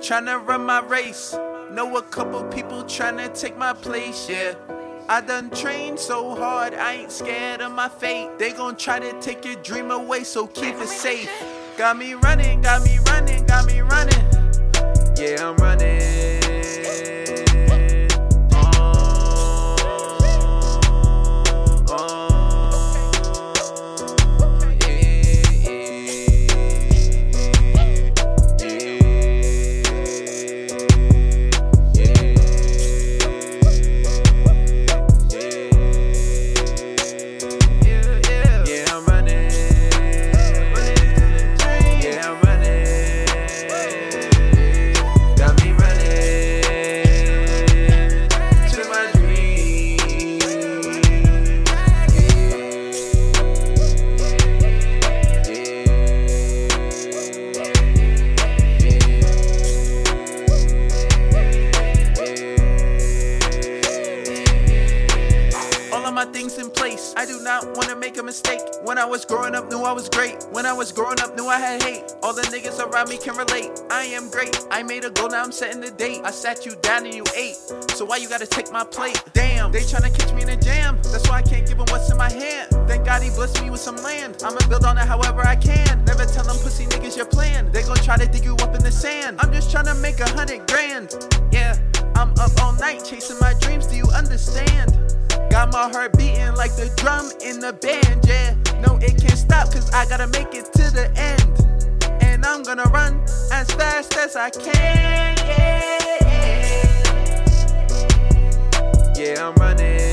Tryna run my race. Know a couple people tryna take my place, yeah. I done trained so hard, I ain't scared of my fate. They gon' try to take your dream away, so keep it safe. Got me running, got me running, got me running. Yeah, I'm running. My things in place. I do not wanna make a mistake. When I was growing up, knew I was great. When I was growing up, knew I had hate. All the niggas around me can relate. I am great. I made a goal, now I'm setting the date. I sat you down and you ate. So why you gotta take my plate? Damn, they tryna catch me in a jam. That's why I can't give them what's in my hand. Thank God he blessed me with some land. I'ma build on it however I can. Never tell them pussy niggas your plan. They gon' try to dig you up in the sand. I'm just tryna make a hundred grand. Yeah, I'm up all night chasing Got my heart beating like the drum in the band, yeah. No, it can't stop, cause I gotta make it to the end. And I'm gonna run as fast as I can, yeah. Yeah, I'm running.